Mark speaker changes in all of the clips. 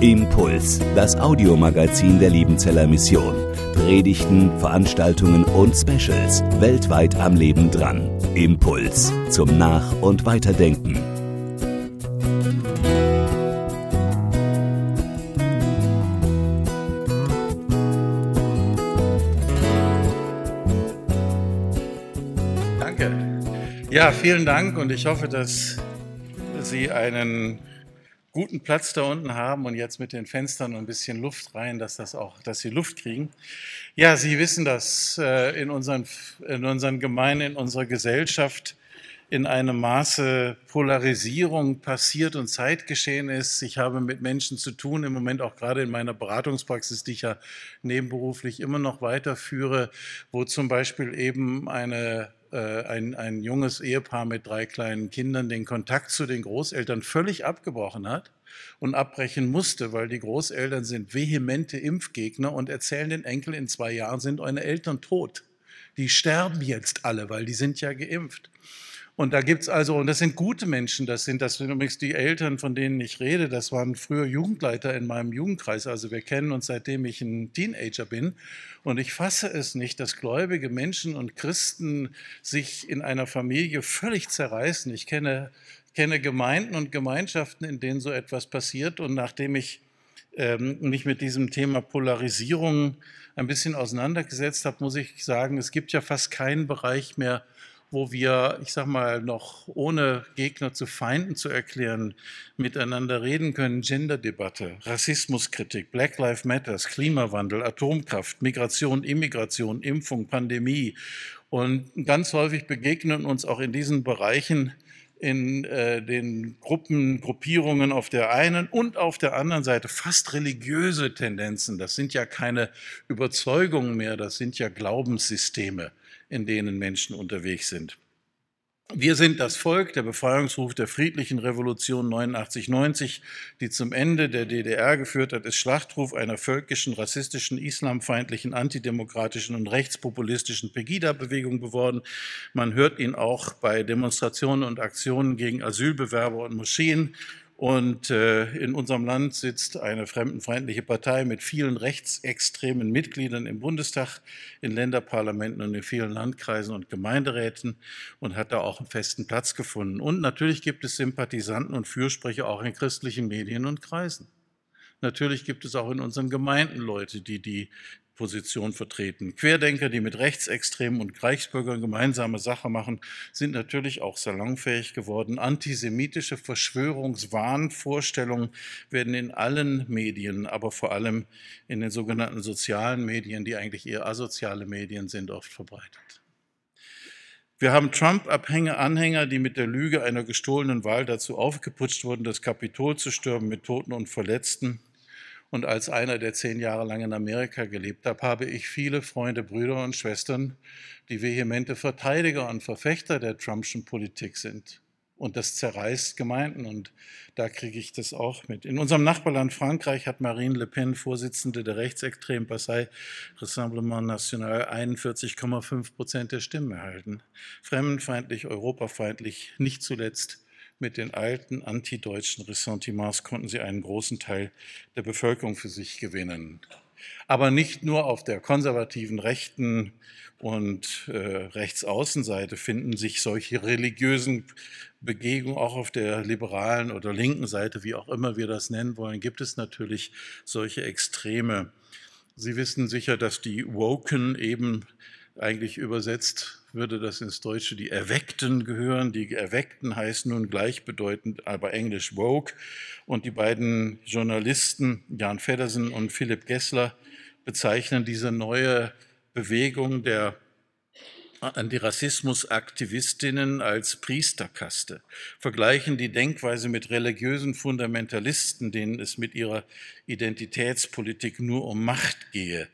Speaker 1: Impuls, das Audiomagazin der Liebenzeller Mission. Predigten, Veranstaltungen und Specials weltweit am Leben dran. Impuls zum Nach- und Weiterdenken.
Speaker 2: Danke. Ja, vielen Dank und ich hoffe, dass Sie einen guten Platz da unten haben und jetzt mit den Fenstern ein bisschen Luft rein, dass das auch, dass Sie Luft kriegen. Ja, Sie wissen, dass äh, in unseren, in unseren Gemeinden, in unserer Gesellschaft in einem Maße Polarisierung passiert und Zeitgeschehen ist. Ich habe mit Menschen zu tun, im Moment auch gerade in meiner Beratungspraxis, die ich ja nebenberuflich immer noch weiterführe, wo zum Beispiel eben eine ein, ein junges Ehepaar mit drei kleinen Kindern den Kontakt zu den Großeltern völlig abgebrochen hat und abbrechen musste, weil die Großeltern sind vehemente Impfgegner und erzählen den Enkel, in zwei Jahren sind eure Eltern tot. Die sterben jetzt alle, weil die sind ja geimpft. Und da gibt's also, und das sind gute Menschen, das sind, das sind übrigens die Eltern, von denen ich rede, das waren früher Jugendleiter in meinem Jugendkreis, also wir kennen uns seitdem ich ein Teenager bin. Und ich fasse es nicht, dass gläubige Menschen und Christen sich in einer Familie völlig zerreißen. Ich kenne, kenne Gemeinden und Gemeinschaften, in denen so etwas passiert. Und nachdem ich ähm, mich mit diesem Thema Polarisierung ein bisschen auseinandergesetzt habe, muss ich sagen, es gibt ja fast keinen Bereich mehr, wo wir, ich sag mal, noch ohne Gegner zu Feinden zu erklären, miteinander reden können. Genderdebatte, Rassismuskritik, Black Lives Matters, Klimawandel, Atomkraft, Migration, Immigration, Impfung, Pandemie. Und ganz häufig begegnen uns auch in diesen Bereichen in äh, den Gruppen, Gruppierungen auf der einen und auf der anderen Seite fast religiöse Tendenzen. Das sind ja keine Überzeugungen mehr, das sind ja Glaubenssysteme in denen Menschen unterwegs sind. Wir sind das Volk, der Befreiungsruf der friedlichen Revolution 89-90, die zum Ende der DDR geführt hat, ist Schlachtruf einer völkischen, rassistischen, islamfeindlichen, antidemokratischen und rechtspopulistischen Pegida-Bewegung geworden. Man hört ihn auch bei Demonstrationen und Aktionen gegen Asylbewerber und Moscheen. Und äh, in unserem Land sitzt eine fremdenfeindliche Partei mit vielen rechtsextremen Mitgliedern im Bundestag, in Länderparlamenten und in vielen Landkreisen und Gemeinderäten und hat da auch einen festen Platz gefunden. Und natürlich gibt es Sympathisanten und Fürsprecher auch in christlichen Medien und Kreisen. Natürlich gibt es auch in unseren Gemeinden Leute, die die Position vertreten. Querdenker, die mit Rechtsextremen und Reichsbürgern gemeinsame Sache machen, sind natürlich auch salonfähig geworden. Antisemitische Verschwörungswahnvorstellungen werden in allen Medien, aber vor allem in den sogenannten sozialen Medien, die eigentlich eher asoziale Medien sind, oft verbreitet. Wir haben Trump-Anhänger, die mit der Lüge einer gestohlenen Wahl dazu aufgeputscht wurden, das Kapitol zu stürmen mit Toten und Verletzten. Und als einer, der zehn Jahre lang in Amerika gelebt hat, habe ich viele Freunde, Brüder und Schwestern, die vehemente Verteidiger und Verfechter der Trumpschen Politik sind. Und das zerreißt Gemeinden und da kriege ich das auch mit. In unserem Nachbarland Frankreich hat Marine Le Pen, Vorsitzende der rechtsextremen Partei Rassemblement National, 41,5 Prozent der Stimmen erhalten. Fremdenfeindlich, europafeindlich, nicht zuletzt mit den alten antideutschen Ressentiments konnten sie einen großen Teil der Bevölkerung für sich gewinnen. Aber nicht nur auf der konservativen rechten und äh, Rechtsaußenseite finden sich solche religiösen Begegnungen, auch auf der liberalen oder linken Seite, wie auch immer wir das nennen wollen, gibt es natürlich solche Extreme. Sie wissen sicher, dass die Woken eben eigentlich übersetzt würde das ins Deutsche die Erweckten gehören. Die Erweckten heißen nun gleichbedeutend, aber englisch Woke. Und die beiden Journalisten, Jan Feddersen und Philipp Gessler, bezeichnen diese neue Bewegung der Antirassismus-Aktivistinnen als Priesterkaste, vergleichen die Denkweise mit religiösen Fundamentalisten, denen es mit ihrer Identitätspolitik nur um Macht gehe.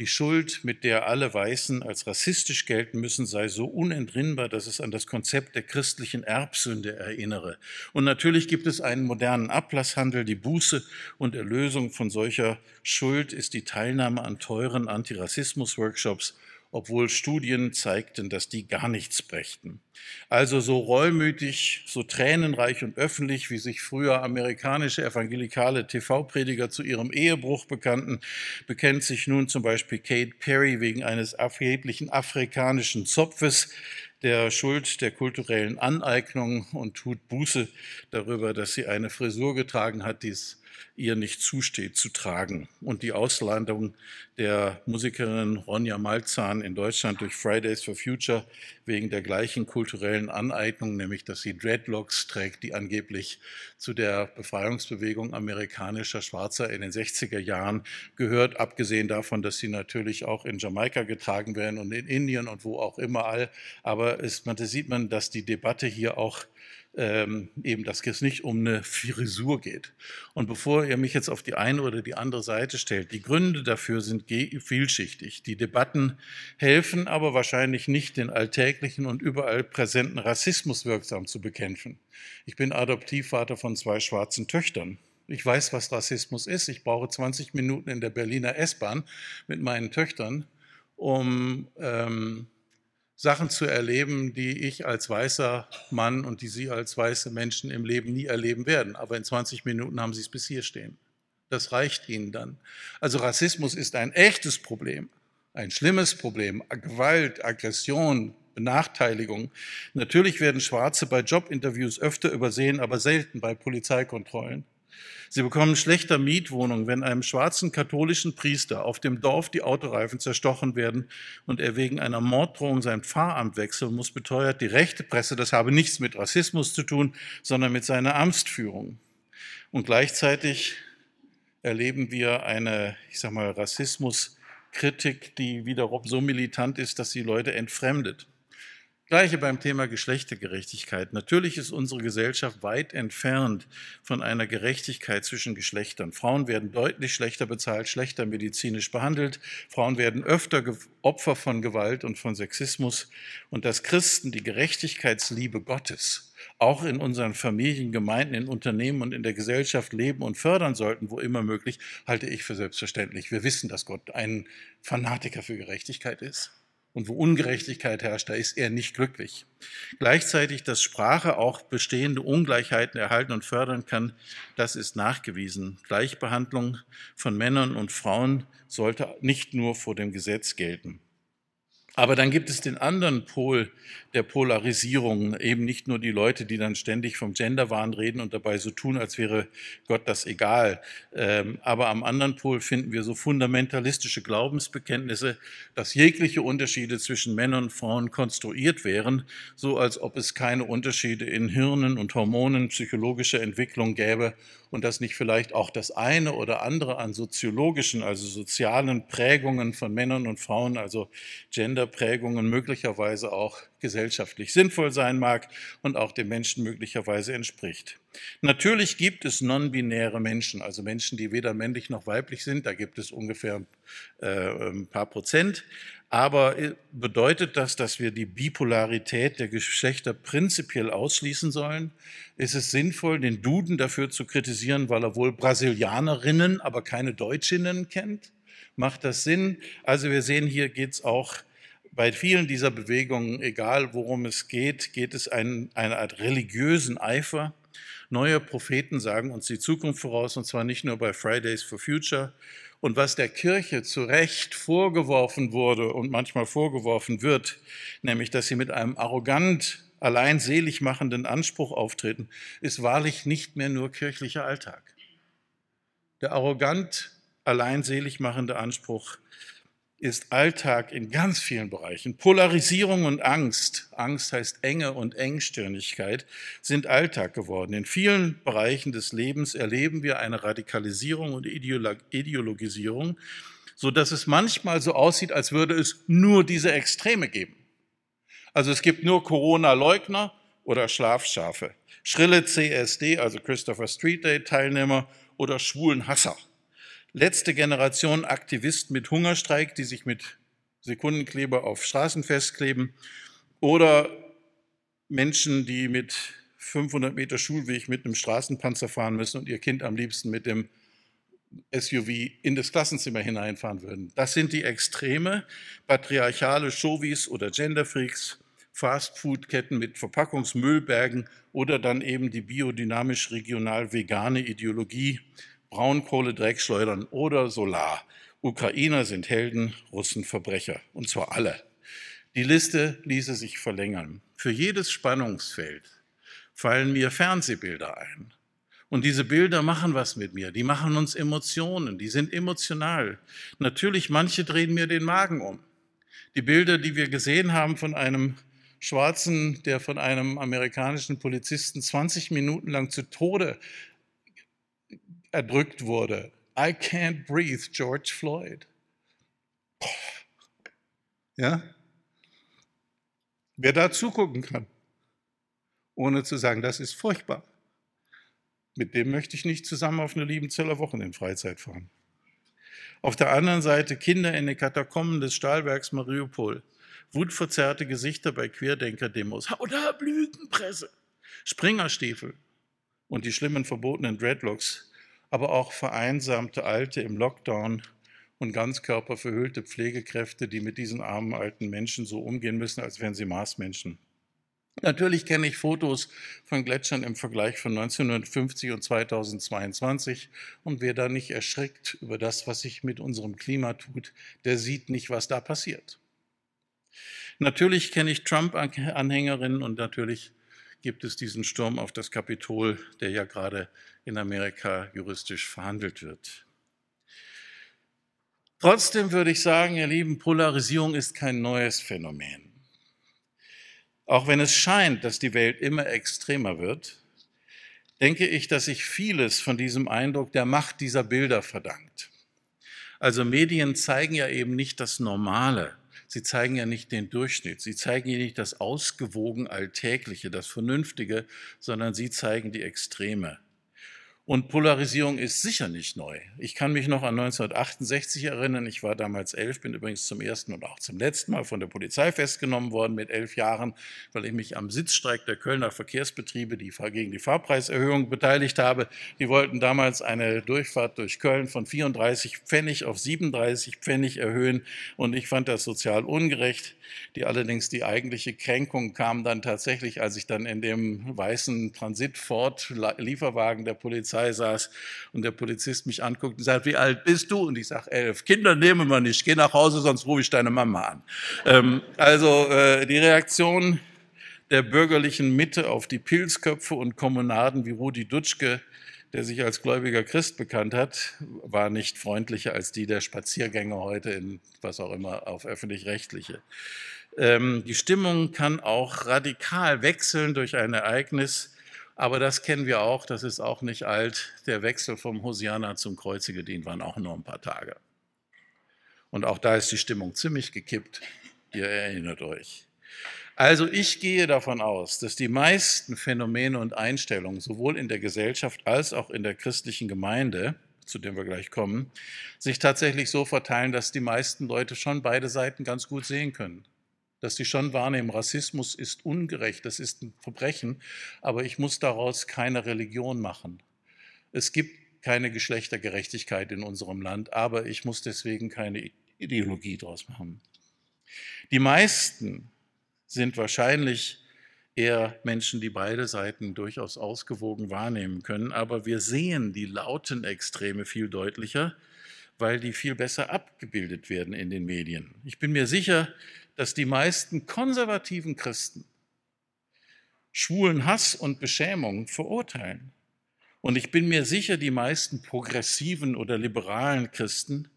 Speaker 2: Die Schuld, mit der alle Weißen als rassistisch gelten müssen, sei so unentrinnbar, dass es an das Konzept der christlichen Erbsünde erinnere. Und natürlich gibt es einen modernen Ablasshandel. Die Buße und Erlösung von solcher Schuld ist die Teilnahme an teuren Antirassismus-Workshops obwohl Studien zeigten, dass die gar nichts brächten. Also so reumütig, so tränenreich und öffentlich, wie sich früher amerikanische evangelikale TV-Prediger zu ihrem Ehebruch bekannten, bekennt sich nun zum Beispiel Kate Perry wegen eines erheblichen afrikanischen Zopfes, der Schuld der kulturellen Aneignung und tut Buße darüber, dass sie eine Frisur getragen hat, die es ihr nicht zusteht zu tragen. Und die Auslandung der Musikerin Ronja Malzahn in Deutschland durch Fridays for Future wegen der gleichen kulturellen Aneignung, nämlich dass sie Dreadlocks trägt, die angeblich zu der Befreiungsbewegung amerikanischer Schwarzer in den 60er Jahren gehört, abgesehen davon, dass sie natürlich auch in Jamaika getragen werden und in Indien und wo auch immer all. Aber es, man, da sieht man, dass die Debatte hier auch ähm, eben, dass es nicht um eine Frisur geht. Und bevor ihr mich jetzt auf die eine oder die andere Seite stellt, die Gründe dafür sind vielschichtig. Die Debatten helfen aber wahrscheinlich nicht, den alltäglichen und überall präsenten Rassismus wirksam zu bekämpfen. Ich bin Adoptivvater von zwei schwarzen Töchtern. Ich weiß, was Rassismus ist. Ich brauche 20 Minuten in der Berliner S-Bahn mit meinen Töchtern, um ähm, Sachen zu erleben, die ich als weißer Mann und die Sie als weiße Menschen im Leben nie erleben werden. Aber in 20 Minuten haben Sie es bis hier stehen. Das reicht Ihnen dann. Also Rassismus ist ein echtes Problem, ein schlimmes Problem. Gewalt, Aggression, Benachteiligung. Natürlich werden Schwarze bei Jobinterviews öfter übersehen, aber selten bei Polizeikontrollen. Sie bekommen schlechter Mietwohnungen, wenn einem schwarzen katholischen Priester auf dem Dorf die Autoreifen zerstochen werden und er wegen einer Morddrohung sein Pfarramt wechseln muss, beteuert die rechte Presse, das habe nichts mit Rassismus zu tun, sondern mit seiner Amtsführung. Und gleichzeitig erleben wir eine, ich sag mal, Rassismuskritik, die wiederum so militant ist, dass sie Leute entfremdet. Gleiche beim Thema Geschlechtergerechtigkeit. Natürlich ist unsere Gesellschaft weit entfernt von einer Gerechtigkeit zwischen Geschlechtern. Frauen werden deutlich schlechter bezahlt, schlechter medizinisch behandelt. Frauen werden öfter Opfer von Gewalt und von Sexismus. Und dass Christen die Gerechtigkeitsliebe Gottes auch in unseren Familien, Gemeinden, in Unternehmen und in der Gesellschaft leben und fördern sollten, wo immer möglich, halte ich für selbstverständlich. Wir wissen, dass Gott ein Fanatiker für Gerechtigkeit ist. Und wo Ungerechtigkeit herrscht, da ist er nicht glücklich. Gleichzeitig, dass Sprache auch bestehende Ungleichheiten erhalten und fördern kann, das ist nachgewiesen. Gleichbehandlung von Männern und Frauen sollte nicht nur vor dem Gesetz gelten. Aber dann gibt es den anderen Pol der Polarisierung, eben nicht nur die Leute, die dann ständig vom Genderwahn reden und dabei so tun, als wäre Gott das egal. Ähm, aber am anderen Pol finden wir so fundamentalistische Glaubensbekenntnisse, dass jegliche Unterschiede zwischen Männern und Frauen konstruiert wären, so als ob es keine Unterschiede in Hirnen und Hormonen, psychologischer Entwicklung gäbe und dass nicht vielleicht auch das eine oder andere an soziologischen, also sozialen Prägungen von Männern und Frauen, also Genderprägungen möglicherweise auch gesellschaftlich sinnvoll sein mag und auch dem Menschen möglicherweise entspricht. Natürlich gibt es non-binäre Menschen, also Menschen, die weder männlich noch weiblich sind. Da gibt es ungefähr äh, ein paar Prozent. Aber äh, bedeutet das, dass wir die Bipolarität der Geschlechter prinzipiell ausschließen sollen? Ist es sinnvoll, den Duden dafür zu kritisieren, weil er wohl Brasilianerinnen, aber keine Deutschinnen kennt? Macht das Sinn? Also wir sehen, hier geht es auch bei vielen dieser Bewegungen, egal worum es geht, geht es ein, eine Art religiösen Eifer. Neue Propheten sagen uns die Zukunft voraus, und zwar nicht nur bei Fridays for Future, und was der Kirche zu Recht vorgeworfen wurde und manchmal vorgeworfen wird, nämlich dass sie mit einem arrogant allein selig machenden Anspruch auftreten, ist wahrlich nicht mehr nur kirchlicher Alltag. Der arrogant allein selig machende Anspruch ist Alltag in ganz vielen Bereichen. Polarisierung und Angst, Angst heißt Enge und Engstirnigkeit, sind Alltag geworden. In vielen Bereichen des Lebens erleben wir eine Radikalisierung und Ideologisierung, so dass es manchmal so aussieht, als würde es nur diese Extreme geben. Also es gibt nur Corona-Leugner oder Schlafschafe, schrille CSD, also Christopher Street Day Teilnehmer oder schwulen Hasser letzte Generation Aktivisten mit Hungerstreik, die sich mit Sekundenkleber auf Straßen festkleben oder Menschen, die mit 500 Meter Schulweg mit einem Straßenpanzer fahren müssen und ihr Kind am liebsten mit dem SUV in das Klassenzimmer hineinfahren würden. Das sind die Extreme, patriarchale Chauvis oder Genderfreaks, Fastfood-Ketten mit Verpackungsmüllbergen oder dann eben die biodynamisch regional vegane Ideologie, Braunkohle, Dreckschleudern oder Solar. Ukrainer sind Helden, Russen Verbrecher. Und zwar alle. Die Liste ließe sich verlängern. Für jedes Spannungsfeld fallen mir Fernsehbilder ein. Und diese Bilder machen was mit mir. Die machen uns Emotionen. Die sind emotional. Natürlich, manche drehen mir den Magen um. Die Bilder, die wir gesehen haben von einem Schwarzen, der von einem amerikanischen Polizisten 20 Minuten lang zu Tode erdrückt wurde. I can't breathe, George Floyd. Ja? Wer da zugucken kann, ohne zu sagen, das ist furchtbar, mit dem möchte ich nicht zusammen auf eine Liebenzeller Wochenendfreizeit fahren. Auf der anderen Seite Kinder in den Katakomben des Stahlwerks Mariupol, wutverzerrte Gesichter bei Querdenker-Demos, oder Lügenpresse, Springerstiefel und die schlimmen verbotenen Dreadlocks, aber auch vereinsamte Alte im Lockdown und ganzkörperverhüllte Pflegekräfte, die mit diesen armen alten Menschen so umgehen müssen, als wären sie Marsmenschen. Natürlich kenne ich Fotos von Gletschern im Vergleich von 1950 und 2022 und wer da nicht erschreckt über das, was sich mit unserem Klima tut, der sieht nicht, was da passiert. Natürlich kenne ich Trump-Anhängerinnen und natürlich gibt es diesen Sturm auf das Kapitol, der ja gerade in Amerika juristisch verhandelt wird. Trotzdem würde ich sagen, ihr Lieben, Polarisierung ist kein neues Phänomen. Auch wenn es scheint, dass die Welt immer extremer wird, denke ich, dass sich vieles von diesem Eindruck der Macht dieser Bilder verdankt. Also Medien zeigen ja eben nicht das Normale, sie zeigen ja nicht den Durchschnitt, sie zeigen ja nicht das Ausgewogen Alltägliche, das Vernünftige, sondern sie zeigen die Extreme. Und Polarisierung ist sicher nicht neu. Ich kann mich noch an 1968 erinnern. Ich war damals elf, bin übrigens zum ersten und auch zum letzten Mal von der Polizei festgenommen worden mit elf Jahren, weil ich mich am Sitzstreik der Kölner Verkehrsbetriebe die, gegen die Fahrpreiserhöhung beteiligt habe. Die wollten damals eine Durchfahrt durch Köln von 34 Pfennig auf 37 Pfennig erhöhen. Und ich fand das sozial ungerecht. Die allerdings die eigentliche Kränkung kam dann tatsächlich, als ich dann in dem weißen Transit-Ford-Lieferwagen der Polizei Polizei saß und der Polizist mich anguckt und sagt, wie alt bist du? Und ich sage, elf. Kinder nehmen wir nicht, geh nach Hause, sonst rufe ich deine Mama an. Ähm, also äh, die Reaktion der bürgerlichen Mitte auf die Pilzköpfe und Kommunaden wie Rudi Dutschke, der sich als gläubiger Christ bekannt hat, war nicht freundlicher als die der Spaziergänger heute in was auch immer auf öffentlich-rechtliche. Ähm, die Stimmung kann auch radikal wechseln durch ein Ereignis, aber das kennen wir auch, das ist auch nicht alt. Der Wechsel vom Hosianna zum Kreuzigedien waren auch nur ein paar Tage. Und auch da ist die Stimmung ziemlich gekippt. Ihr erinnert euch. Also ich gehe davon aus, dass die meisten Phänomene und Einstellungen sowohl in der Gesellschaft als auch in der christlichen Gemeinde, zu dem wir gleich kommen, sich tatsächlich so verteilen, dass die meisten Leute schon beide Seiten ganz gut sehen können dass sie schon wahrnehmen, Rassismus ist ungerecht, das ist ein Verbrechen, aber ich muss daraus keine Religion machen. Es gibt keine Geschlechtergerechtigkeit in unserem Land, aber ich muss deswegen keine Ideologie daraus machen. Die meisten sind wahrscheinlich eher Menschen, die beide Seiten durchaus ausgewogen wahrnehmen können, aber wir sehen die lauten Extreme viel deutlicher, weil die viel besser abgebildet werden in den Medien. Ich bin mir sicher, dass die meisten konservativen Christen schwulen Hass und Beschämung verurteilen. Und ich bin mir sicher, die meisten progressiven oder liberalen Christen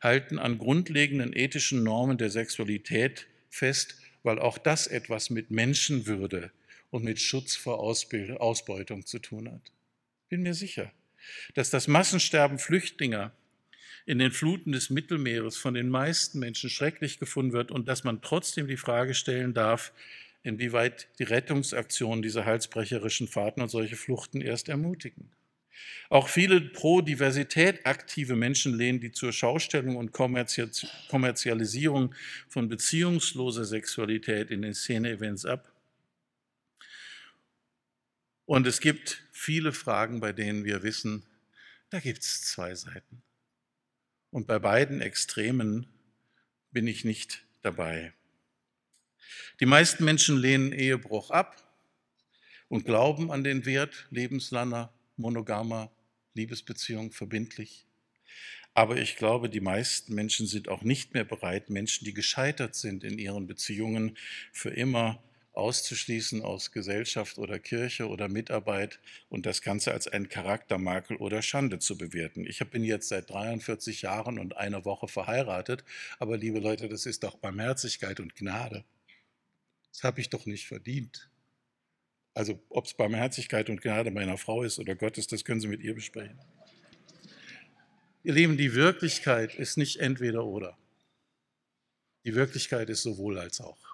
Speaker 2: halten an grundlegenden ethischen Normen der Sexualität fest, weil auch das etwas mit Menschenwürde und mit Schutz vor Ausbeutung zu tun hat. Bin mir sicher, dass das Massensterben Flüchtlinge in den Fluten des Mittelmeeres von den meisten Menschen schrecklich gefunden wird und dass man trotzdem die Frage stellen darf, inwieweit die Rettungsaktionen diese halsbrecherischen Fahrten und solche Fluchten erst ermutigen. Auch viele pro Diversität aktive Menschen lehnen die zur Schaustellung und Kommerzialisierung von beziehungsloser Sexualität in den Szene-Events ab. Und es gibt viele Fragen, bei denen wir wissen, Da gibt es zwei Seiten. Und bei beiden Extremen bin ich nicht dabei. Die meisten Menschen lehnen Ehebruch ab und glauben an den Wert lebenslanger, monogamer Liebesbeziehung verbindlich. Aber ich glaube, die meisten Menschen sind auch nicht mehr bereit, Menschen, die gescheitert sind in ihren Beziehungen, für immer auszuschließen aus Gesellschaft oder Kirche oder Mitarbeit und das Ganze als einen Charaktermakel oder Schande zu bewerten. Ich bin jetzt seit 43 Jahren und einer Woche verheiratet, aber liebe Leute, das ist doch Barmherzigkeit und Gnade. Das habe ich doch nicht verdient. Also ob es Barmherzigkeit und Gnade meiner Frau ist oder Gottes, das können Sie mit ihr besprechen. Ihr Lieben, die Wirklichkeit ist nicht entweder oder. Die Wirklichkeit ist sowohl als auch.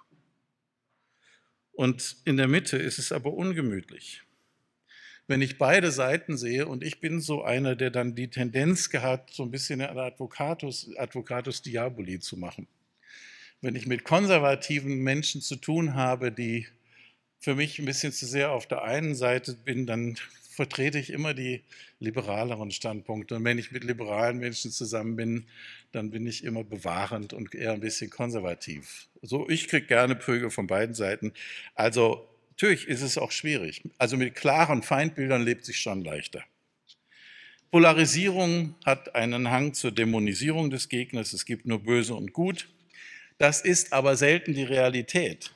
Speaker 2: Und in der Mitte ist es aber ungemütlich. Wenn ich beide Seiten sehe und ich bin so einer, der dann die Tendenz gehabt, so ein bisschen eine Advocatus, Advocatus Diaboli zu machen. Wenn ich mit konservativen Menschen zu tun habe, die für mich ein bisschen zu sehr auf der einen Seite bin, dann vertrete ich immer die liberaleren Standpunkte. Und wenn ich mit liberalen Menschen zusammen bin, dann bin ich immer bewahrend und eher ein bisschen konservativ. So, ich kriege gerne Prügel von beiden Seiten. Also natürlich ist es auch schwierig. Also mit klaren Feindbildern lebt sich schon leichter. Polarisierung hat einen Hang zur Dämonisierung des Gegners. Es gibt nur Böse und Gut. Das ist aber selten die Realität.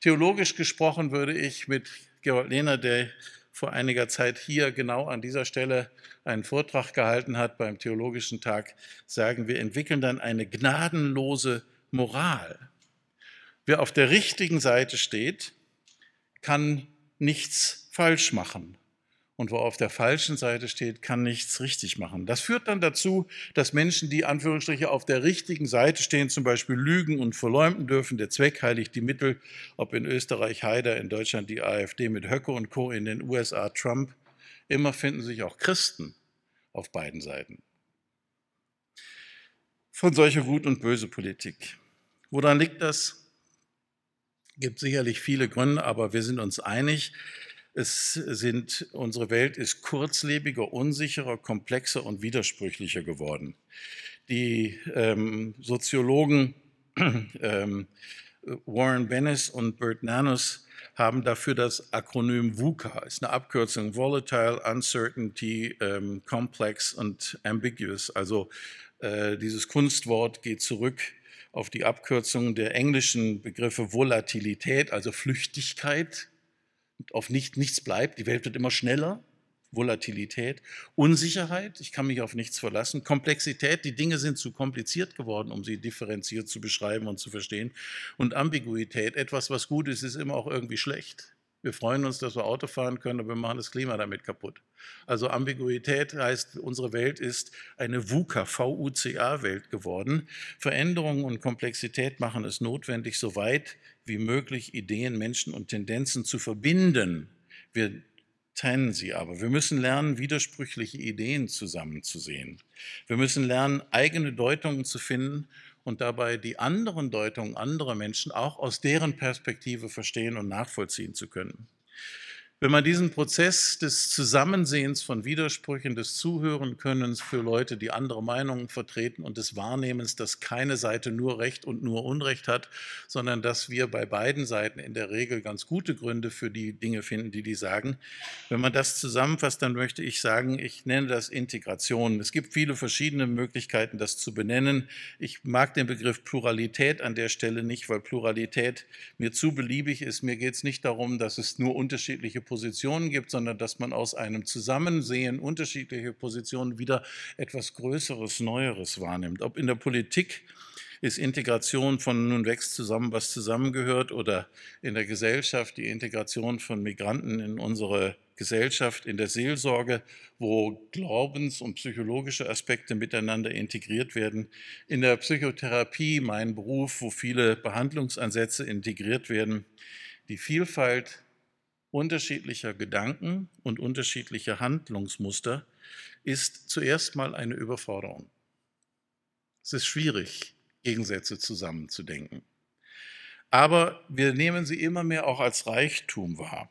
Speaker 2: Theologisch gesprochen würde ich mit Georg Lehner, der vor einiger Zeit hier genau an dieser Stelle einen Vortrag gehalten hat beim Theologischen Tag, sagen, wir entwickeln dann eine gnadenlose Moral. Wer auf der richtigen Seite steht, kann nichts falsch machen und wo auf der falschen Seite steht, kann nichts richtig machen. Das führt dann dazu, dass Menschen, die Anführungsstriche auf der richtigen Seite stehen, zum Beispiel lügen und verleumden dürfen. Der Zweck heiligt die Mittel, ob in Österreich Haider, in Deutschland die AfD mit Höcke und Co., in den USA Trump. Immer finden sich auch Christen auf beiden Seiten. Von solcher Gut- und böse Politik. Woran liegt das? Gibt sicherlich viele Gründe, aber wir sind uns einig, es sind, unsere Welt ist kurzlebiger, unsicherer, komplexer und widersprüchlicher geworden. Die ähm, Soziologen ähm, Warren Bennis und Bert Nanos haben dafür das Akronym VUCA, ist eine Abkürzung Volatile, Uncertainty, ähm, Complex und Ambiguous. Also äh, dieses Kunstwort geht zurück auf die Abkürzung der englischen Begriffe Volatilität, also Flüchtigkeit, auf nicht, nichts bleibt, die Welt wird immer schneller, Volatilität, Unsicherheit, ich kann mich auf nichts verlassen, Komplexität, die Dinge sind zu kompliziert geworden, um sie differenziert zu beschreiben und zu verstehen, und Ambiguität, etwas, was gut ist, ist immer auch irgendwie schlecht. Wir freuen uns, dass wir Auto fahren können, aber wir machen das Klima damit kaputt. Also Ambiguität heißt, unsere Welt ist eine VUCA, V-U-C-A-Welt geworden. Veränderungen und Komplexität machen es notwendig, so weit wie möglich Ideen, Menschen und Tendenzen zu verbinden. Wir trennen sie aber. Wir müssen lernen, widersprüchliche Ideen zusammenzusehen. Wir müssen lernen, eigene Deutungen zu finden und dabei die anderen Deutungen anderer Menschen auch aus deren Perspektive verstehen und nachvollziehen zu können. Wenn man diesen Prozess des Zusammensehens von Widersprüchen, des Zuhörenkönnens für Leute, die andere Meinungen vertreten und des Wahrnehmens, dass keine Seite nur Recht und nur Unrecht hat, sondern dass wir bei beiden Seiten in der Regel ganz gute Gründe für die Dinge finden, die die sagen. Wenn man das zusammenfasst, dann möchte ich sagen, ich nenne das Integration. Es gibt viele verschiedene Möglichkeiten, das zu benennen. Ich mag den Begriff Pluralität an der Stelle nicht, weil Pluralität mir zu beliebig ist. Mir geht es nicht darum, dass es nur unterschiedliche Positionen gibt, sondern dass man aus einem Zusammensehen unterschiedlicher Positionen wieder etwas Größeres, Neueres wahrnimmt. Ob in der Politik ist Integration von nun wächst zusammen, was zusammengehört oder in der Gesellschaft die Integration von Migranten in unsere Gesellschaft, in der Seelsorge, wo Glaubens- und psychologische Aspekte miteinander integriert werden, in der Psychotherapie, mein Beruf, wo viele Behandlungsansätze integriert werden. Die Vielfalt unterschiedlicher Gedanken und unterschiedlicher Handlungsmuster ist zuerst mal eine Überforderung. Es ist schwierig, Gegensätze zusammenzudenken. Aber wir nehmen sie immer mehr auch als Reichtum wahr.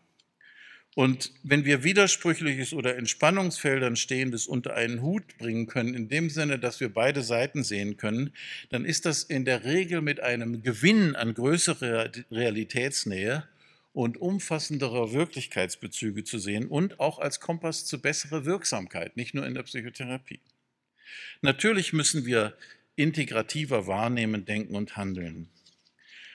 Speaker 2: Und wenn wir Widersprüchliches oder in Spannungsfeldern Stehendes unter einen Hut bringen können, in dem Sinne, dass wir beide Seiten sehen können, dann ist das in der Regel mit einem Gewinn an größerer Realitätsnähe und umfassenderer Wirklichkeitsbezüge zu sehen und auch als Kompass zu besserer Wirksamkeit, nicht nur in der Psychotherapie. Natürlich müssen wir integrativer wahrnehmen, denken und handeln.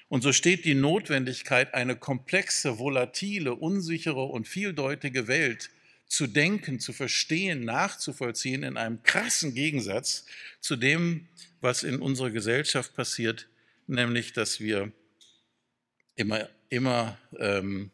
Speaker 2: Und so steht die Notwendigkeit, eine komplexe, volatile, unsichere und vieldeutige Welt zu denken, zu verstehen, nachzuvollziehen, in einem krassen Gegensatz zu dem, was in unserer Gesellschaft passiert, nämlich dass wir immer, immer ähm,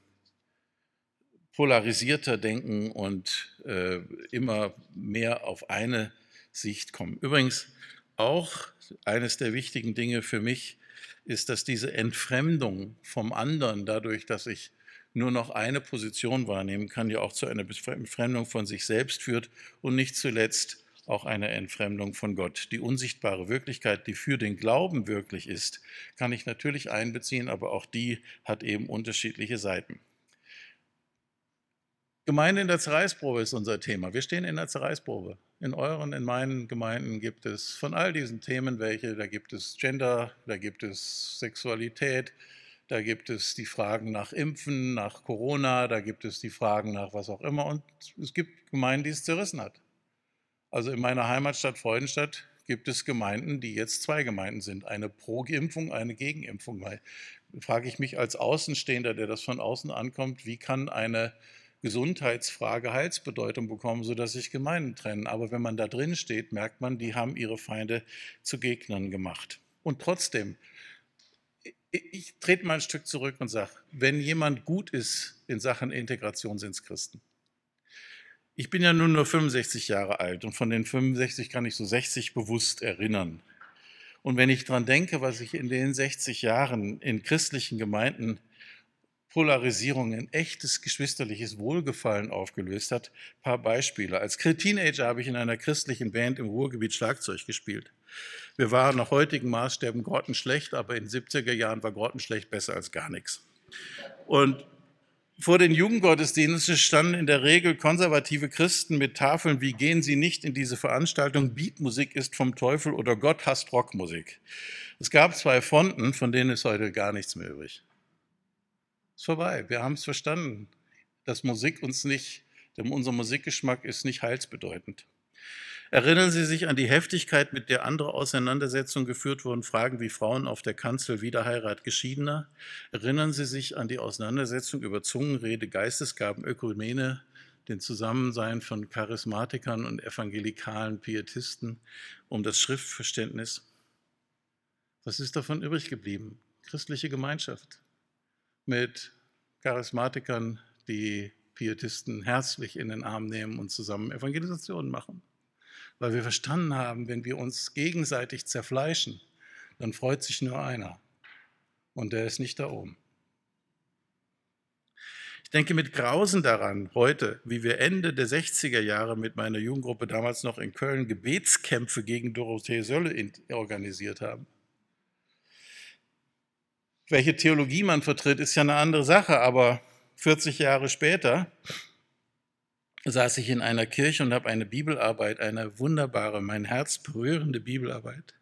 Speaker 2: polarisierter denken und äh, immer mehr auf eine Sicht kommen. Übrigens auch eines der wichtigen Dinge für mich, ist, dass diese Entfremdung vom anderen, dadurch, dass ich nur noch eine Position wahrnehmen kann, ja auch zu einer Entfremdung von sich selbst führt und nicht zuletzt auch eine Entfremdung von Gott. Die unsichtbare Wirklichkeit, die für den Glauben wirklich ist, kann ich natürlich einbeziehen, aber auch die hat eben unterschiedliche Seiten. Gemeinde in der Zerreißprobe ist unser Thema. Wir stehen in der Zerreißprobe. In euren, in meinen Gemeinden gibt es von all diesen Themen welche. Da gibt es Gender, da gibt es Sexualität, da gibt es die Fragen nach Impfen, nach Corona, da gibt es die Fragen nach was auch immer. Und es gibt Gemeinden, die es zerrissen hat. Also in meiner Heimatstadt Freudenstadt gibt es Gemeinden, die jetzt zwei Gemeinden sind. Eine Pro-Impfung, eine Gegenimpfung. Da frage ich mich als Außenstehender, der das von außen ankommt, wie kann eine Gesundheitsfrage Heilsbedeutung bekommen, sodass sich Gemeinden trennen. Aber wenn man da drin steht, merkt man, die haben ihre Feinde zu Gegnern gemacht. Und trotzdem, ich trete mal ein Stück zurück und sage, wenn jemand gut ist in Sachen Integration, sind es Christen. Ich bin ja nun nur 65 Jahre alt und von den 65 kann ich so 60 bewusst erinnern. Und wenn ich daran denke, was ich in den 60 Jahren in christlichen Gemeinden Polarisierung in echtes geschwisterliches Wohlgefallen aufgelöst hat. Ein paar Beispiele. Als Teenager habe ich in einer christlichen Band im Ruhrgebiet Schlagzeug gespielt. Wir waren nach heutigen Maßstäben grottenschlecht, aber in den 70er Jahren war grottenschlecht besser als gar nichts. Und vor den Jugendgottesdiensten standen in der Regel konservative Christen mit Tafeln wie Gehen Sie nicht in diese Veranstaltung, Beatmusik ist vom Teufel oder Gott hasst Rockmusik. Es gab zwei Fonten, von denen ist heute gar nichts mehr übrig. Ist vorbei. Wir haben es verstanden, dass Musik uns nicht, denn unser Musikgeschmack ist nicht heilsbedeutend. Erinnern Sie sich an die Heftigkeit, mit der andere Auseinandersetzungen geführt wurden, Fragen wie Frauen auf der Kanzel, Wiederheirat Geschiedener? Erinnern Sie sich an die Auseinandersetzung über Zungenrede, Geistesgaben, Ökumene, den Zusammensein von Charismatikern und evangelikalen Pietisten um das Schriftverständnis? Was ist davon übrig geblieben? Christliche Gemeinschaft mit Charismatikern, die Pietisten herzlich in den Arm nehmen und zusammen Evangelisationen machen. Weil wir verstanden haben, wenn wir uns gegenseitig zerfleischen, dann freut sich nur einer. Und der ist nicht da oben. Ich denke mit Grausen daran, heute, wie wir Ende der 60er Jahre mit meiner Jugendgruppe damals noch in Köln Gebetskämpfe gegen Dorothee Sölle organisiert haben. Welche Theologie man vertritt, ist ja eine andere Sache, aber 40 Jahre später saß ich in einer Kirche und habe eine Bibelarbeit, eine wunderbare, mein Herz berührende Bibelarbeit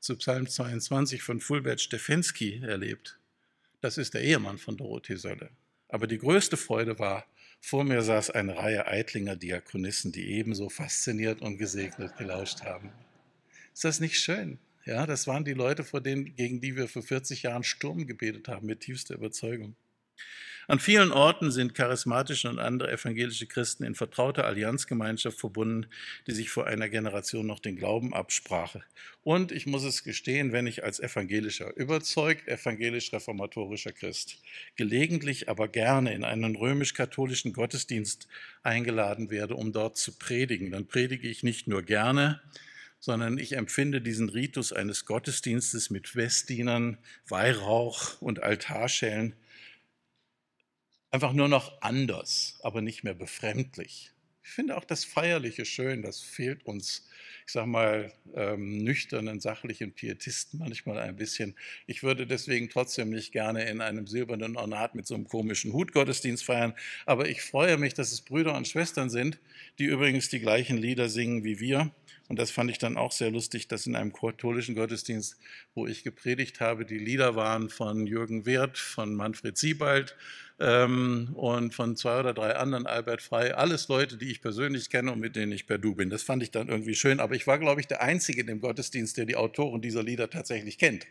Speaker 2: zu Psalm 22 von Fulbert Stefensky erlebt. Das ist der Ehemann von Dorothee Sölle. Aber die größte Freude war, vor mir saß eine Reihe eitlinger Diakonissen, die ebenso fasziniert und gesegnet gelauscht haben. Ist das nicht schön? Ja, das waren die Leute, vor denen, gegen die wir vor 40 Jahren Sturm gebetet haben, mit tiefster Überzeugung. An vielen Orten sind charismatische und andere evangelische Christen in vertrauter Allianzgemeinschaft verbunden, die sich vor einer Generation noch den Glauben absprache. Und ich muss es gestehen, wenn ich als evangelischer, überzeugt evangelisch-reformatorischer Christ gelegentlich, aber gerne in einen römisch-katholischen Gottesdienst eingeladen werde, um dort zu predigen, dann predige ich nicht nur gerne, sondern ich empfinde diesen Ritus eines Gottesdienstes mit Festdienern, Weihrauch und Altarschellen einfach nur noch anders, aber nicht mehr befremdlich. Ich finde auch das Feierliche schön, das fehlt uns, ich sage mal, ähm, nüchternen, sachlichen Pietisten manchmal ein bisschen. Ich würde deswegen trotzdem nicht gerne in einem silbernen Ornat mit so einem komischen Hut Gottesdienst feiern, aber ich freue mich, dass es Brüder und Schwestern sind, die übrigens die gleichen Lieder singen wie wir. Und das fand ich dann auch sehr lustig, dass in einem katholischen Gottesdienst, wo ich gepredigt habe, die Lieder waren von Jürgen Wirth, von Manfred Siebald, ähm, und von zwei oder drei anderen, Albert Frei, alles Leute, die ich persönlich kenne und mit denen ich per Du bin. Das fand ich dann irgendwie schön, aber ich war, glaube ich, der Einzige in dem Gottesdienst, der die Autoren dieser Lieder tatsächlich kennt.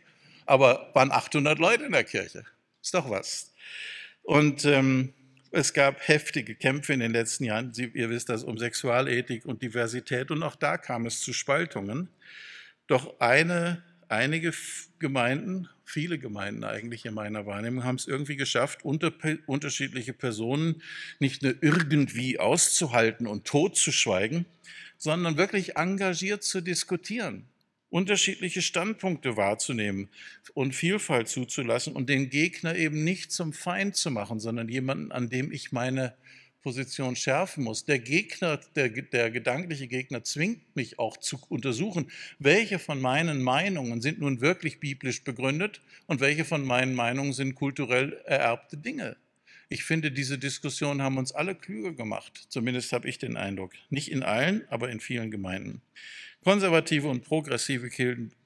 Speaker 2: Aber waren 800 Leute in der Kirche. Ist doch was. Und ähm, es gab heftige Kämpfe in den letzten Jahren. Sie, ihr wisst das um Sexualethik und Diversität und auch da kam es zu Spaltungen. Doch eine einige Gemeinden, viele Gemeinden eigentlich in meiner Wahrnehmung, haben es irgendwie geschafft, unter, unterschiedliche Personen nicht nur irgendwie auszuhalten und totzuschweigen, sondern wirklich engagiert zu diskutieren, unterschiedliche Standpunkte wahrzunehmen und Vielfalt zuzulassen und den Gegner eben nicht zum Feind zu machen, sondern jemanden, an dem ich meine Position schärfen muss. Der Gegner, der, der gedankliche Gegner zwingt mich auch zu untersuchen, welche von meinen Meinungen sind nun wirklich biblisch begründet und welche von meinen Meinungen sind kulturell ererbte Dinge. Ich finde, diese Diskussionen haben uns alle klüger gemacht. Zumindest habe ich den Eindruck. Nicht in allen, aber in vielen Gemeinden. Konservative und progressive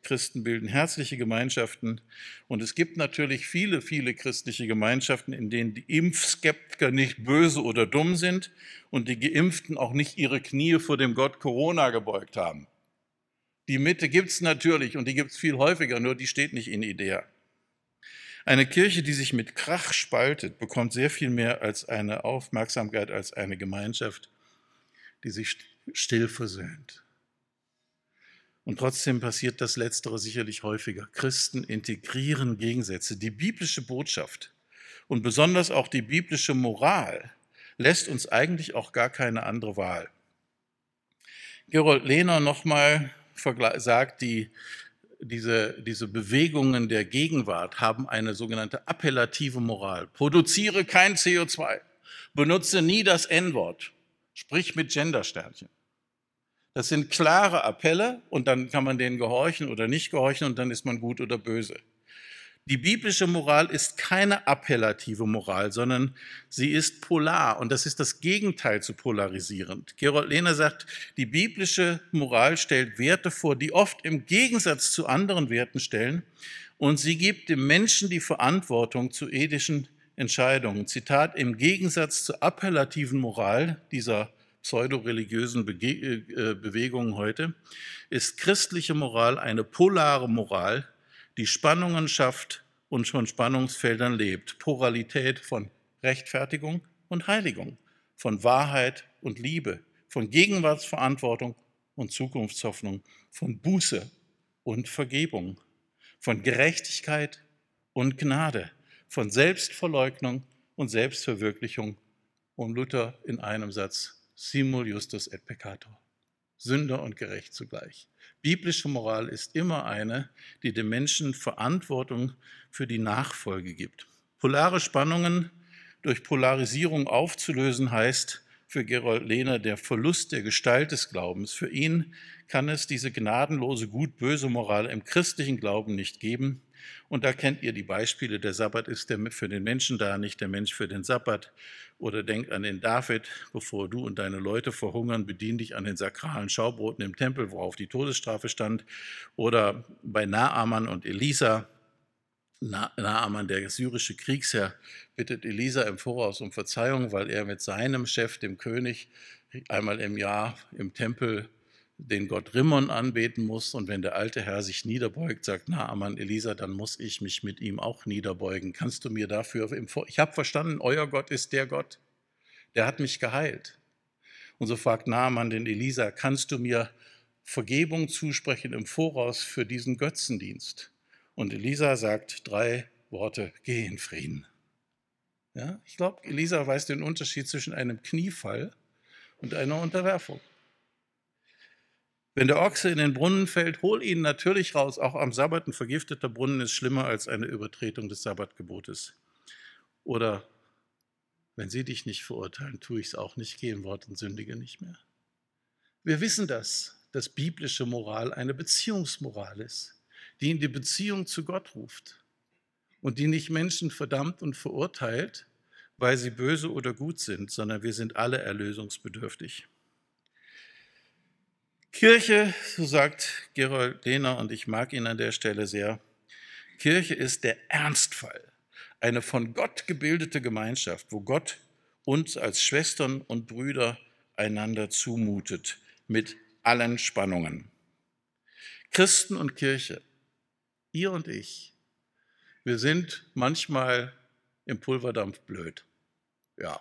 Speaker 2: Christen bilden herzliche Gemeinschaften. Und es gibt natürlich viele, viele christliche Gemeinschaften, in denen die Impfskeptiker nicht böse oder dumm sind und die Geimpften auch nicht ihre Knie vor dem Gott Corona gebeugt haben. Die Mitte gibt es natürlich und die gibt es viel häufiger, nur die steht nicht in Idea. Eine Kirche, die sich mit Krach spaltet, bekommt sehr viel mehr als eine Aufmerksamkeit, als eine Gemeinschaft, die sich still versöhnt. Und trotzdem passiert das Letztere sicherlich häufiger. Christen integrieren Gegensätze. Die biblische Botschaft und besonders auch die biblische Moral lässt uns eigentlich auch gar keine andere Wahl. Gerold Lehner nochmal sagt, die, diese, diese Bewegungen der Gegenwart haben eine sogenannte appellative Moral. Produziere kein CO2, benutze nie das N-Wort, sprich mit Gendersternchen. Das sind klare Appelle und dann kann man denen gehorchen oder nicht gehorchen und dann ist man gut oder böse. Die biblische Moral ist keine appellative Moral, sondern sie ist polar und das ist das Gegenteil zu polarisierend. Gerold Lehner sagt, die biblische Moral stellt Werte vor, die oft im Gegensatz zu anderen Werten stellen und sie gibt dem Menschen die Verantwortung zu ethischen Entscheidungen. Zitat, im Gegensatz zur appellativen Moral dieser pseudoreligiösen Bege äh, Bewegungen heute, ist christliche Moral eine polare Moral, die Spannungen schafft und von Spannungsfeldern lebt. Pluralität von Rechtfertigung und Heiligung, von Wahrheit und Liebe, von Gegenwartsverantwortung und Zukunftshoffnung, von Buße und Vergebung, von Gerechtigkeit und Gnade, von Selbstverleugnung und Selbstverwirklichung, um Luther in einem Satz simul justus et peccator. Sünder und gerecht zugleich. Biblische Moral ist immer eine, die dem Menschen Verantwortung für die Nachfolge gibt. Polare Spannungen durch Polarisierung aufzulösen heißt für Gerold Lehner der Verlust der Gestalt des Glaubens. Für ihn kann es diese gnadenlose gut-böse Moral im christlichen Glauben nicht geben. Und da kennt ihr die Beispiele, der Sabbat ist für den Menschen da, nicht der Mensch für den Sabbat. Oder denkt an den David, bevor du und deine Leute verhungern, bedien dich an den sakralen Schaubroten im Tempel, worauf die Todesstrafe stand. Oder bei Naaman und Elisa, Naaman, der syrische Kriegsherr, bittet Elisa im Voraus um Verzeihung, weil er mit seinem Chef, dem König, einmal im Jahr im Tempel den Gott Rimmon anbeten muss. Und wenn der alte Herr sich niederbeugt, sagt Naaman Elisa, dann muss ich mich mit ihm auch niederbeugen. Kannst du mir dafür, ich habe verstanden, euer Gott ist der Gott, der hat mich geheilt. Und so fragt Naaman den Elisa, kannst du mir Vergebung zusprechen im Voraus für diesen Götzendienst? Und Elisa sagt drei Worte, geh in Frieden. Ja, ich glaube, Elisa weiß den Unterschied zwischen einem Kniefall und einer Unterwerfung. Wenn der Ochse in den Brunnen fällt, hol ihn natürlich raus. Auch am Sabbat ein vergifteter Brunnen ist schlimmer als eine Übertretung des Sabbatgebotes. Oder wenn sie dich nicht verurteilen, tue ich es auch nicht, gehe in Wort und sündige nicht mehr. Wir wissen das, dass biblische Moral eine Beziehungsmoral ist, die in die Beziehung zu Gott ruft und die nicht Menschen verdammt und verurteilt, weil sie böse oder gut sind, sondern wir sind alle erlösungsbedürftig. Kirche, so sagt Gerold Lehner, und ich mag ihn an der Stelle sehr, Kirche ist der Ernstfall, eine von Gott gebildete Gemeinschaft, wo Gott uns als Schwestern und Brüder einander zumutet, mit allen Spannungen. Christen und Kirche, ihr und ich, wir sind manchmal im Pulverdampf blöd. Ja.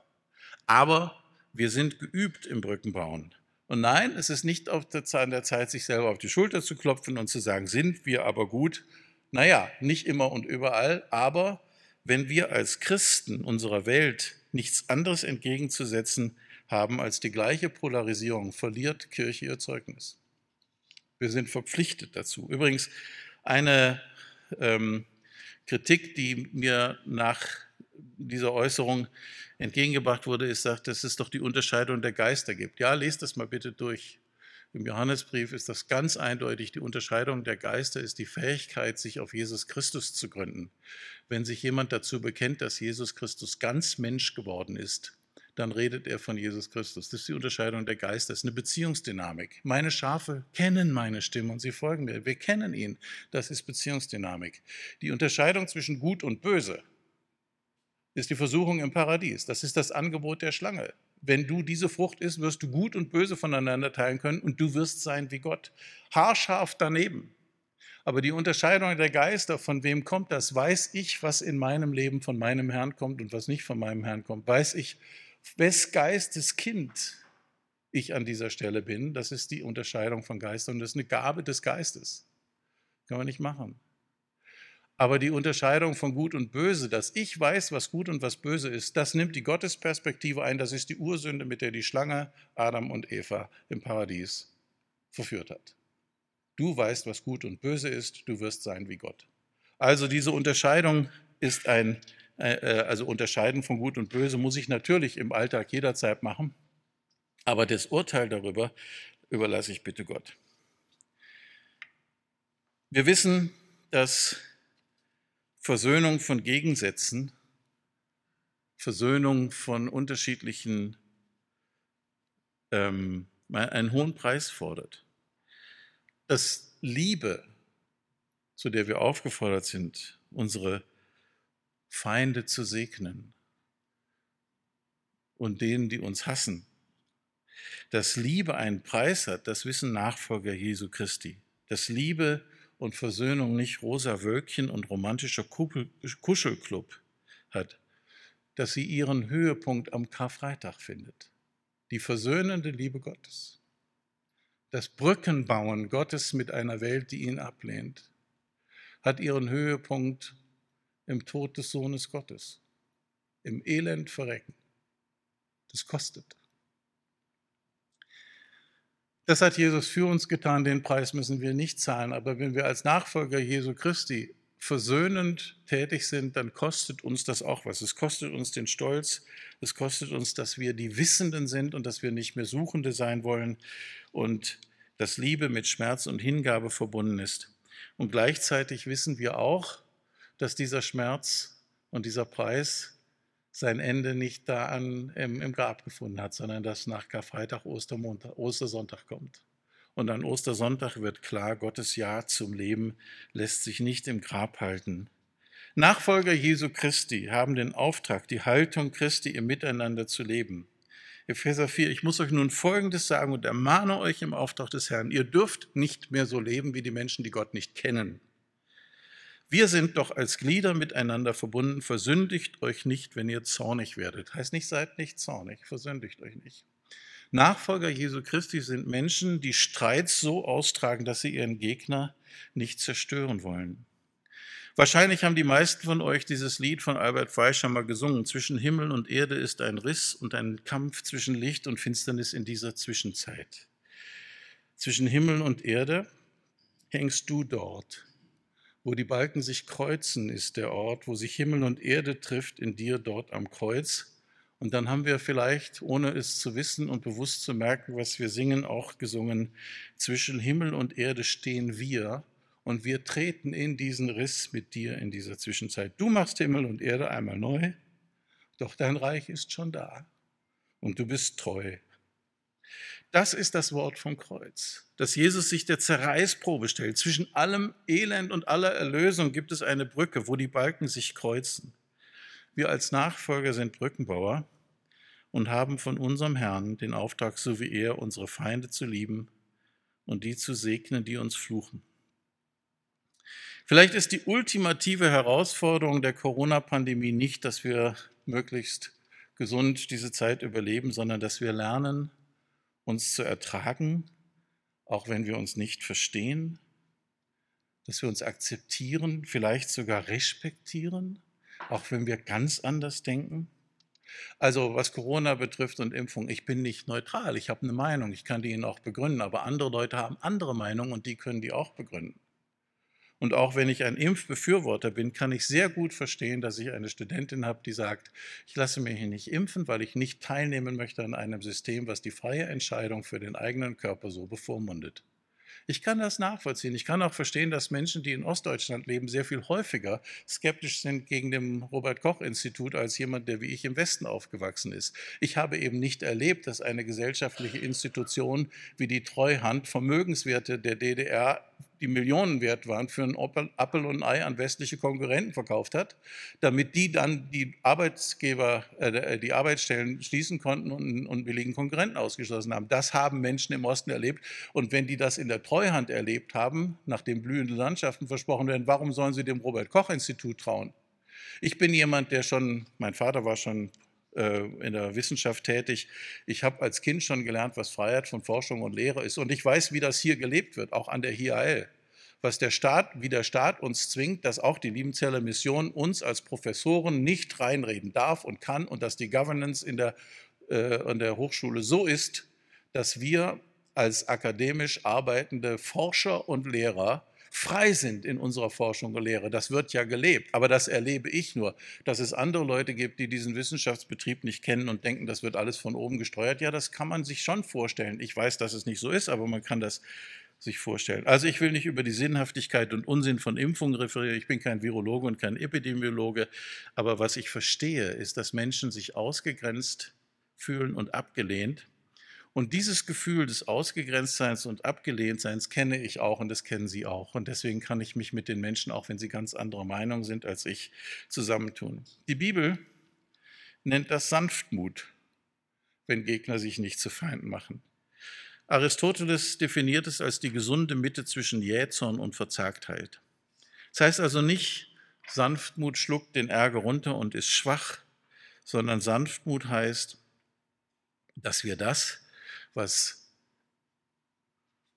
Speaker 2: Aber wir sind geübt im Brückenbauen. Und nein, es ist nicht an der Zeit, sich selber auf die Schulter zu klopfen und zu sagen, sind wir aber gut. Naja, nicht immer und überall, aber wenn wir als Christen unserer Welt nichts anderes entgegenzusetzen haben als die gleiche Polarisierung, verliert Kirche ihr Zeugnis. Wir sind verpflichtet dazu. Übrigens, eine ähm, Kritik, die mir nach dieser Äußerung entgegengebracht wurde, ist, sagt, dass es doch die Unterscheidung der Geister gibt. Ja, lest das mal bitte durch. Im Johannesbrief ist das ganz eindeutig. Die Unterscheidung der Geister ist die Fähigkeit, sich auf Jesus Christus zu gründen. Wenn sich jemand dazu bekennt, dass Jesus Christus ganz Mensch geworden ist, dann redet er von Jesus Christus. Das ist die Unterscheidung der Geister, das ist eine Beziehungsdynamik. Meine Schafe kennen meine Stimme und sie folgen mir. Wir kennen ihn. Das ist Beziehungsdynamik. Die Unterscheidung zwischen Gut und Böse ist die Versuchung im Paradies. Das ist das Angebot der Schlange. Wenn du diese Frucht isst, wirst du Gut und Böse voneinander teilen können und du wirst sein wie Gott. Haarscharf daneben. Aber die Unterscheidung der Geister, von wem kommt das, weiß ich, was in meinem Leben von meinem Herrn kommt und was nicht von meinem Herrn kommt. Weiß ich, wes Geistes Kind ich an dieser Stelle bin. Das ist die Unterscheidung von Geistern und das ist eine Gabe des Geistes. Kann man nicht machen. Aber die Unterscheidung von Gut und Böse, dass ich weiß, was gut und was böse ist, das nimmt die Gottesperspektive ein. Das ist die Ursünde, mit der die Schlange Adam und Eva im Paradies verführt hat. Du weißt, was gut und böse ist, du wirst sein wie Gott. Also diese Unterscheidung ist ein, äh, äh, also Unterscheiden von Gut und Böse muss ich natürlich im Alltag jederzeit machen, aber das Urteil darüber überlasse ich bitte Gott. Wir wissen, dass Versöhnung von Gegensätzen, Versöhnung von unterschiedlichen, ähm, einen hohen Preis fordert. Dass Liebe, zu der wir aufgefordert sind, unsere Feinde zu segnen und denen, die uns hassen, dass Liebe einen Preis hat, das wissen Nachfolger Jesu Christi. Dass Liebe und Versöhnung nicht rosa Wölkchen und romantischer Kuschelclub hat, dass sie ihren Höhepunkt am Karfreitag findet. Die versöhnende Liebe Gottes. Das Brückenbauen Gottes mit einer Welt, die ihn ablehnt, hat ihren Höhepunkt im Tod des Sohnes Gottes, im Elend verrecken. Das kostet. Das hat Jesus für uns getan, den Preis müssen wir nicht zahlen. Aber wenn wir als Nachfolger Jesu Christi versöhnend tätig sind, dann kostet uns das auch was. Es kostet uns den Stolz, es kostet uns, dass wir die Wissenden sind und dass wir nicht mehr Suchende sein wollen und dass Liebe mit Schmerz und Hingabe verbunden ist. Und gleichzeitig wissen wir auch, dass dieser Schmerz und dieser Preis sein Ende nicht da an, im, im Grab gefunden hat, sondern dass nach Karfreitag Ostermontag, Ostersonntag kommt. Und an Ostersonntag wird klar, Gottes Ja zum Leben lässt sich nicht im Grab halten. Nachfolger Jesu Christi haben den Auftrag, die Haltung Christi im Miteinander zu leben. Epheser 4, ich muss euch nun Folgendes sagen und ermahne euch im Auftrag des Herrn, ihr dürft nicht mehr so leben wie die Menschen, die Gott nicht kennen. Wir sind doch als Glieder miteinander verbunden. Versündigt euch nicht, wenn ihr zornig werdet. Heißt nicht, seid nicht zornig, versündigt euch nicht. Nachfolger Jesu Christi sind Menschen, die Streit so austragen, dass sie ihren Gegner nicht zerstören wollen. Wahrscheinlich haben die meisten von euch dieses Lied von Albert Fleischer mal gesungen. Zwischen Himmel und Erde ist ein Riss und ein Kampf zwischen Licht und Finsternis in dieser Zwischenzeit. Zwischen Himmel und Erde hängst du dort, wo die Balken sich kreuzen, ist der Ort, wo sich Himmel und Erde trifft, in dir dort am Kreuz. Und dann haben wir vielleicht, ohne es zu wissen und bewusst zu merken, was wir singen, auch gesungen, zwischen Himmel und Erde stehen wir und wir treten in diesen Riss mit dir in dieser Zwischenzeit. Du machst Himmel und Erde einmal neu, doch dein Reich ist schon da und du bist treu. Das ist das Wort vom Kreuz, dass Jesus sich der Zerreißprobe stellt. Zwischen allem Elend und aller Erlösung gibt es eine Brücke, wo die Balken sich kreuzen. Wir als Nachfolger sind Brückenbauer und haben von unserem Herrn den Auftrag, so wie er, unsere Feinde zu lieben und die zu segnen, die uns fluchen. Vielleicht ist die ultimative Herausforderung der Corona-Pandemie nicht, dass wir möglichst gesund diese Zeit überleben, sondern dass wir lernen, uns zu ertragen, auch wenn wir uns nicht verstehen, dass wir uns akzeptieren, vielleicht sogar respektieren, auch wenn wir ganz anders denken. Also was Corona betrifft und Impfung, ich bin nicht neutral, ich habe eine Meinung, ich kann die Ihnen auch begründen, aber andere Leute haben andere Meinungen und die können die auch begründen. Und auch wenn ich ein Impfbefürworter bin, kann ich sehr gut verstehen, dass ich eine Studentin habe, die sagt, ich lasse mich hier nicht impfen, weil ich nicht teilnehmen möchte an einem System, was die freie Entscheidung für den eigenen Körper so bevormundet. Ich kann das nachvollziehen. Ich kann auch verstehen, dass Menschen, die in Ostdeutschland leben, sehr viel häufiger skeptisch sind gegen dem Robert Koch Institut als jemand, der wie ich im Westen aufgewachsen ist. Ich habe eben nicht erlebt, dass eine gesellschaftliche Institution wie die Treuhand Vermögenswerte der DDR die Millionen wert waren, für ein Apple und ein Ei an westliche Konkurrenten verkauft hat, damit die dann die Arbeitsgeber, äh, die Arbeitsstellen schließen konnten und, und billigen Konkurrenten ausgeschlossen haben. Das haben Menschen im Osten erlebt. Und wenn die das in der Treuhand erlebt haben, nachdem blühende Landschaften versprochen werden, warum sollen sie dem Robert-Koch-Institut trauen? Ich bin jemand, der schon, mein Vater war schon äh, in der Wissenschaft tätig. Ich habe als Kind schon gelernt, was Freiheit von Forschung und Lehre ist. Und ich weiß, wie das hier gelebt wird, auch an der HIAL. Was der Staat, wie der Staat uns zwingt, dass auch die Liebenzeller Mission uns als Professoren nicht reinreden darf und kann und dass die Governance in der, äh, an der Hochschule so ist, dass wir als akademisch arbeitende Forscher und Lehrer frei sind in unserer Forschung und Lehre. Das wird ja gelebt, aber das erlebe ich nur, dass es andere Leute gibt, die diesen Wissenschaftsbetrieb nicht kennen und denken, das wird alles von oben gesteuert. Ja, das kann man sich schon vorstellen. Ich weiß, dass es nicht so ist, aber man kann das sich vorstellen. Also ich will nicht über die Sinnhaftigkeit und Unsinn von Impfungen referieren. Ich bin kein Virologe und kein Epidemiologe, aber was ich verstehe, ist, dass Menschen sich ausgegrenzt fühlen und abgelehnt und dieses Gefühl des Ausgegrenztseins und Abgelehntseins kenne ich auch und das kennen Sie auch. Und deswegen kann ich mich mit den Menschen, auch wenn sie ganz anderer Meinung sind als ich, zusammentun. Die Bibel nennt das Sanftmut, wenn Gegner sich nicht zu Feinden machen. Aristoteles definiert es als die gesunde Mitte zwischen Jähzorn und Verzagtheit. Das heißt also nicht, Sanftmut schluckt den Ärger runter und ist schwach, sondern Sanftmut heißt, dass wir das, was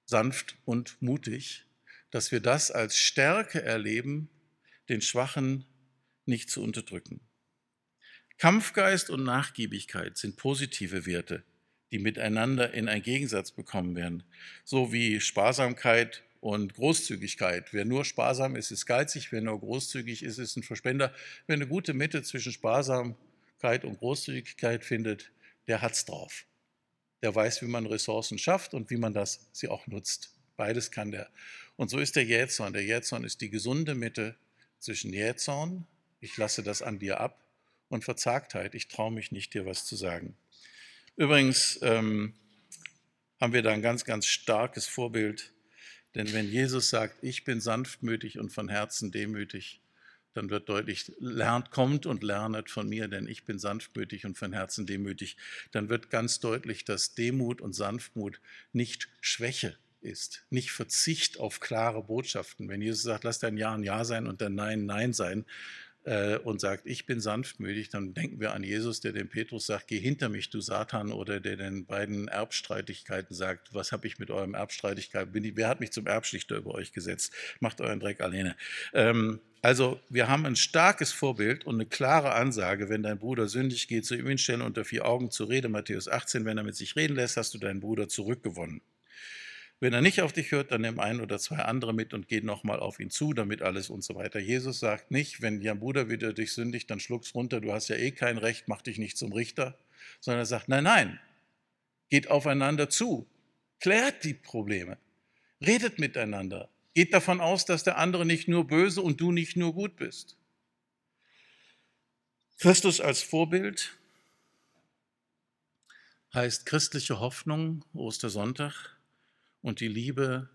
Speaker 2: sanft und mutig, dass wir das als Stärke erleben, den Schwachen nicht zu unterdrücken. Kampfgeist und Nachgiebigkeit sind positive Werte, die miteinander in einen Gegensatz bekommen werden, so wie Sparsamkeit und Großzügigkeit. Wer nur sparsam ist, ist geizig, wer nur großzügig ist, ist ein Verspender. Wer eine gute Mitte zwischen Sparsamkeit und Großzügigkeit findet, der hat's drauf der weiß, wie man Ressourcen schafft und wie man das, sie auch nutzt. Beides kann der. Und so ist der Jähzorn. Der Jähzorn ist die gesunde Mitte zwischen Jähzorn, ich lasse das an dir ab, und Verzagtheit, ich traue mich nicht, dir was zu sagen. Übrigens ähm, haben wir da ein ganz, ganz starkes Vorbild, denn wenn Jesus sagt, ich bin sanftmütig und von Herzen demütig, dann wird deutlich, lernt, kommt und lernet von mir, denn ich bin sanftmütig und von Herzen demütig. Dann wird ganz deutlich, dass Demut und Sanftmut nicht Schwäche ist, nicht Verzicht auf klare Botschaften. Wenn Jesus sagt, lass dein Ja ein Ja sein und dein Nein Nein sein, äh, und sagt, ich bin sanftmütig, dann denken wir an Jesus, der dem Petrus sagt, geh hinter mich, du Satan, oder der den beiden Erbstreitigkeiten sagt, was habe ich mit eurem Erbstreitigkeit, wer hat mich zum Erbschlichter über euch gesetzt, macht euren Dreck alleine. Ähm, also wir haben ein starkes Vorbild und eine klare Ansage, wenn dein Bruder sündig geht, zu ihm hinstellen unter vier Augen zur Rede, Matthäus 18, wenn er mit sich reden lässt, hast du deinen Bruder zurückgewonnen. Wenn er nicht auf dich hört, dann nimm ein oder zwei andere mit und geh nochmal auf ihn zu, damit alles und so weiter. Jesus sagt nicht, wenn dein Bruder wieder dich sündigt, dann schluck's runter, du hast ja eh kein Recht, mach dich nicht zum Richter, sondern er sagt, nein, nein, geht aufeinander zu, klärt die Probleme, redet miteinander, geht davon aus, dass der andere nicht nur böse und du nicht nur gut bist. Christus als Vorbild heißt christliche Hoffnung, Ostersonntag, und die Liebe,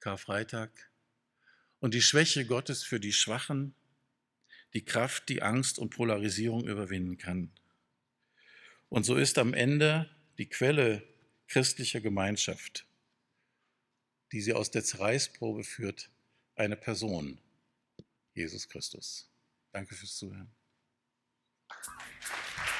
Speaker 2: Karfreitag, und die Schwäche Gottes für die Schwachen, die Kraft, die Angst und Polarisierung überwinden kann. Und so ist am Ende die Quelle christlicher Gemeinschaft, die sie aus der Zerreißprobe führt, eine Person, Jesus Christus. Danke fürs Zuhören.